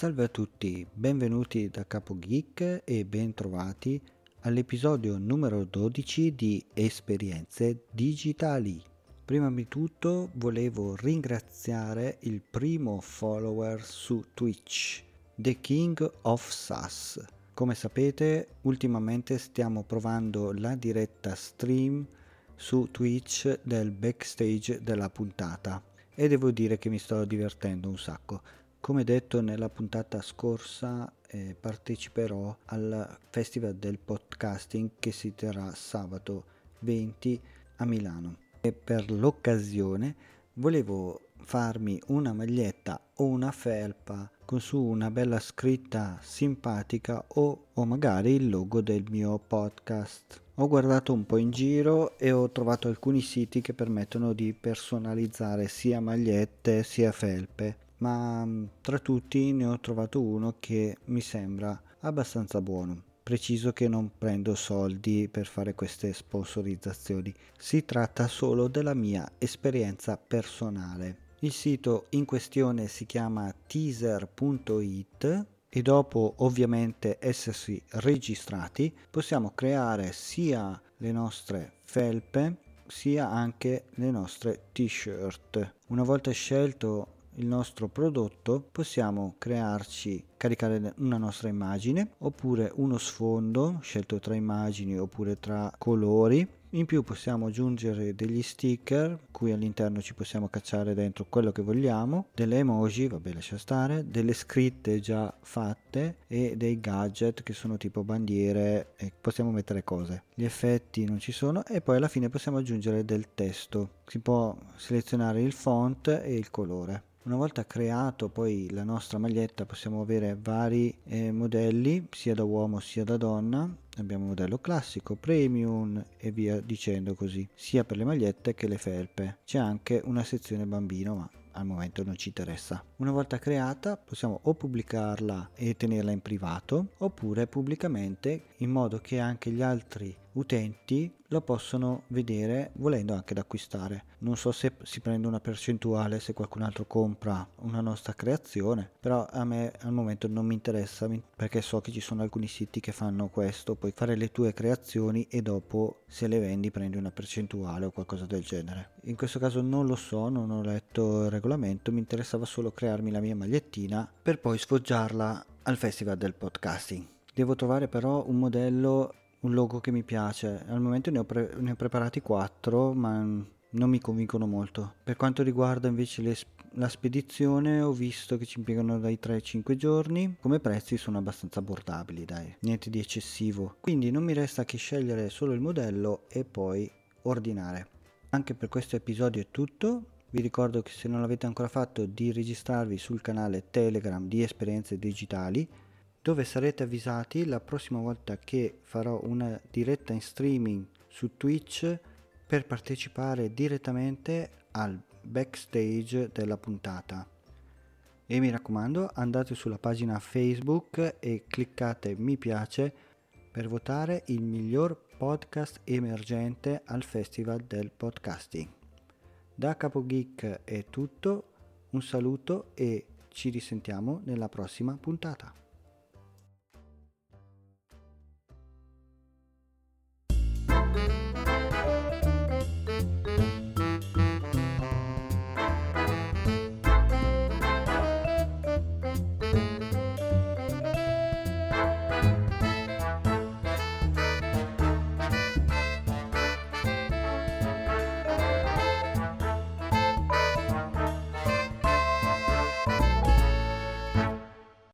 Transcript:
Salve a tutti, benvenuti da Capo Geek e bentrovati all'episodio numero 12 di Esperienze Digitali. Prima di tutto volevo ringraziare il primo follower su Twitch, The King of Sass. Come sapete, ultimamente stiamo provando la diretta stream su Twitch del backstage della puntata e devo dire che mi sto divertendo un sacco. Come detto nella puntata scorsa eh, parteciperò al Festival del Podcasting che si terrà sabato 20 a Milano e per l'occasione volevo farmi una maglietta o una felpa con su una bella scritta simpatica o, o magari il logo del mio podcast. Ho guardato un po' in giro e ho trovato alcuni siti che permettono di personalizzare sia magliette sia felpe ma mm, tra tutti ne ho trovato uno che mi sembra abbastanza buono. Preciso che non prendo soldi per fare queste sponsorizzazioni, si tratta solo della mia esperienza personale. Il sito in questione si chiama teaser.it e dopo ovviamente essersi registrati possiamo creare sia le nostre felpe sia anche le nostre t-shirt. Una volta scelto il nostro prodotto possiamo crearci caricare una nostra immagine oppure uno sfondo scelto tra immagini oppure tra colori in più possiamo aggiungere degli sticker cui all'interno ci possiamo cacciare dentro quello che vogliamo, delle emoji, vabbè lascia stare, delle scritte già fatte e dei gadget che sono tipo bandiere e possiamo mettere cose. Gli effetti non ci sono e poi alla fine possiamo aggiungere del testo. Si può selezionare il font e il colore. Una volta creato poi la nostra maglietta possiamo avere vari eh, modelli sia da uomo sia da donna abbiamo modello classico, premium e via dicendo così sia per le magliette che le felpe c'è anche una sezione bambino ma al momento non ci interessa. Una volta creata possiamo o pubblicarla e tenerla in privato oppure pubblicamente in modo che anche gli altri utenti lo possono vedere volendo anche da acquistare. Non so se si prende una percentuale se qualcun altro compra una nostra creazione, però a me al momento non mi interessa perché so che ci sono alcuni siti che fanno questo, puoi fare le tue creazioni e dopo se le vendi prendi una percentuale o qualcosa del genere. In questo caso non lo so, non ho letto il regolamento, mi interessava solo crearmi la mia magliettina per poi sfoggiarla al festival del podcasting. Devo trovare però un modello un logo che mi piace. Al momento ne ho, pre- ne ho preparati quattro, ma non mi convincono molto. Per quanto riguarda invece le, la spedizione, ho visto che ci impiegano dai 3 ai 5 giorni. Come prezzi sono abbastanza abbordabili, dai, niente di eccessivo. Quindi non mi resta che scegliere solo il modello e poi ordinare. Anche per questo episodio è tutto. Vi ricordo che se non l'avete ancora fatto di registrarvi sul canale Telegram di Esperienze Digitali dove sarete avvisati la prossima volta che farò una diretta in streaming su Twitch per partecipare direttamente al backstage della puntata. E mi raccomando, andate sulla pagina Facebook e cliccate mi piace per votare il miglior podcast emergente al Festival del Podcasting. Da Capo Geek è tutto, un saluto e ci risentiamo nella prossima puntata.